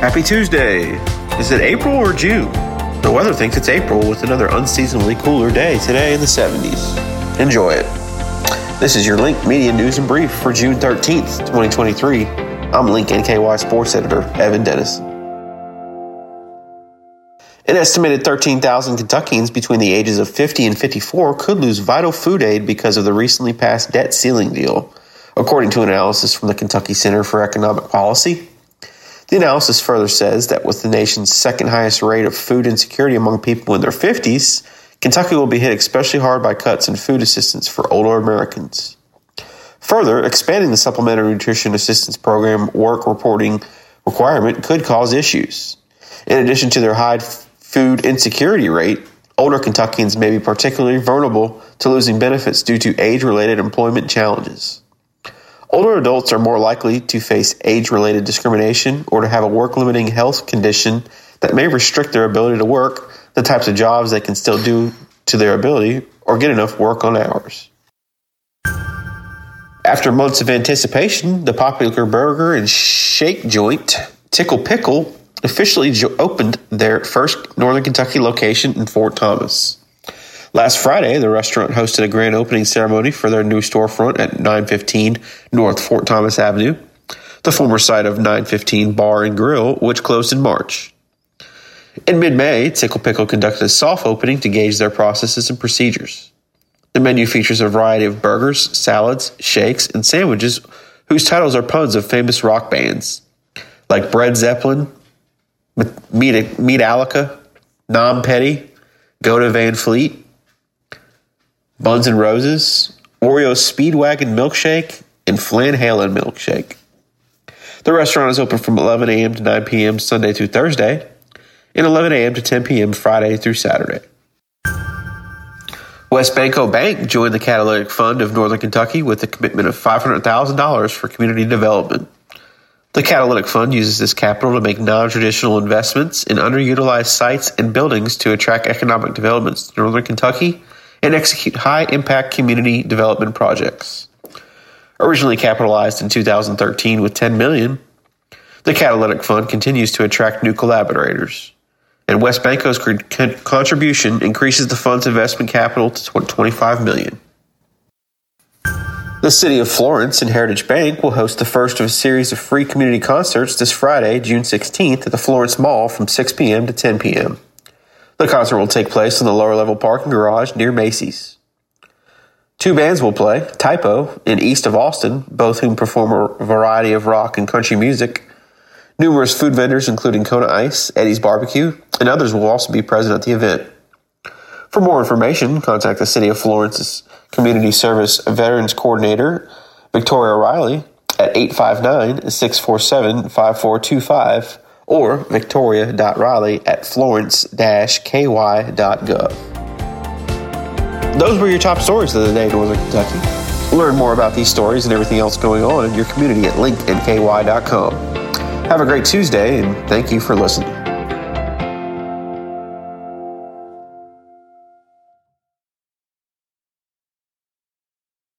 Happy Tuesday. Is it April or June? The weather thinks it's April with another unseasonably cooler day today in the 70s. Enjoy it. This is your Link Media News and Brief for June 13th, 2023. I'm Link NKY Sports Editor Evan Dennis. An estimated 13,000 Kentuckians between the ages of 50 and 54 could lose vital food aid because of the recently passed debt ceiling deal, according to analysis from the Kentucky Center for Economic Policy. The analysis further says that with the nation's second highest rate of food insecurity among people in their 50s, Kentucky will be hit especially hard by cuts in food assistance for older Americans. Further, expanding the Supplementary Nutrition Assistance Program work reporting requirement could cause issues. In addition to their high food insecurity rate, older Kentuckians may be particularly vulnerable to losing benefits due to age related employment challenges. Older adults are more likely to face age related discrimination or to have a work limiting health condition that may restrict their ability to work the types of jobs they can still do to their ability or get enough work on hours. After months of anticipation, the popular burger and shake joint Tickle Pickle officially opened their first Northern Kentucky location in Fort Thomas. Last Friday, the restaurant hosted a grand opening ceremony for their new storefront at 915 North Fort Thomas Avenue, the former site of 915 Bar and Grill, which closed in March. In mid May, Tickle Pickle conducted a soft opening to gauge their processes and procedures. The menu features a variety of burgers, salads, shakes, and sandwiches whose titles are puns of famous rock bands like Bread Zeppelin, Meat, Metallica, Nom Petty, to Van Fleet, Buns and Roses, Oreo Speedwagon Milkshake, and Flan Halen Milkshake. The restaurant is open from 11 a.m. to 9 p.m. Sunday through Thursday, and 11 a.m. to 10 p.m. Friday through Saturday. WesBanco Bank joined the Catalytic Fund of Northern Kentucky with a commitment of $500,000 for community development. The Catalytic Fund uses this capital to make non traditional investments in underutilized sites and buildings to attract economic developments to Northern Kentucky and execute high impact community development projects. Originally capitalized in 2013 with 10 million, the Catalytic Fund continues to attract new collaborators, and WesBanco's contribution increases the fund's investment capital to 25 million. The City of Florence and Heritage Bank will host the first of a series of free community concerts this Friday, June 16th, at the Florence Mall from 6 p.m. to 10 p.m. The concert will take place in the lower level parking garage near Macy's. Two bands will play Typo in east of Austin, both whom perform a variety of rock and country music. Numerous food vendors, including Kona Ice, Eddie's Barbecue, and others will also be present at the event. For more information, contact the City of Florence's Community Service Veterans Coordinator, Victoria Riley, at 859 647 5425 or victoria.riley at florence-ky.gov. Those were your top stories of the day, in Northern Kentucky. Learn more about these stories and everything else going on in your community at linknky.com. Have a great Tuesday, and thank you for listening.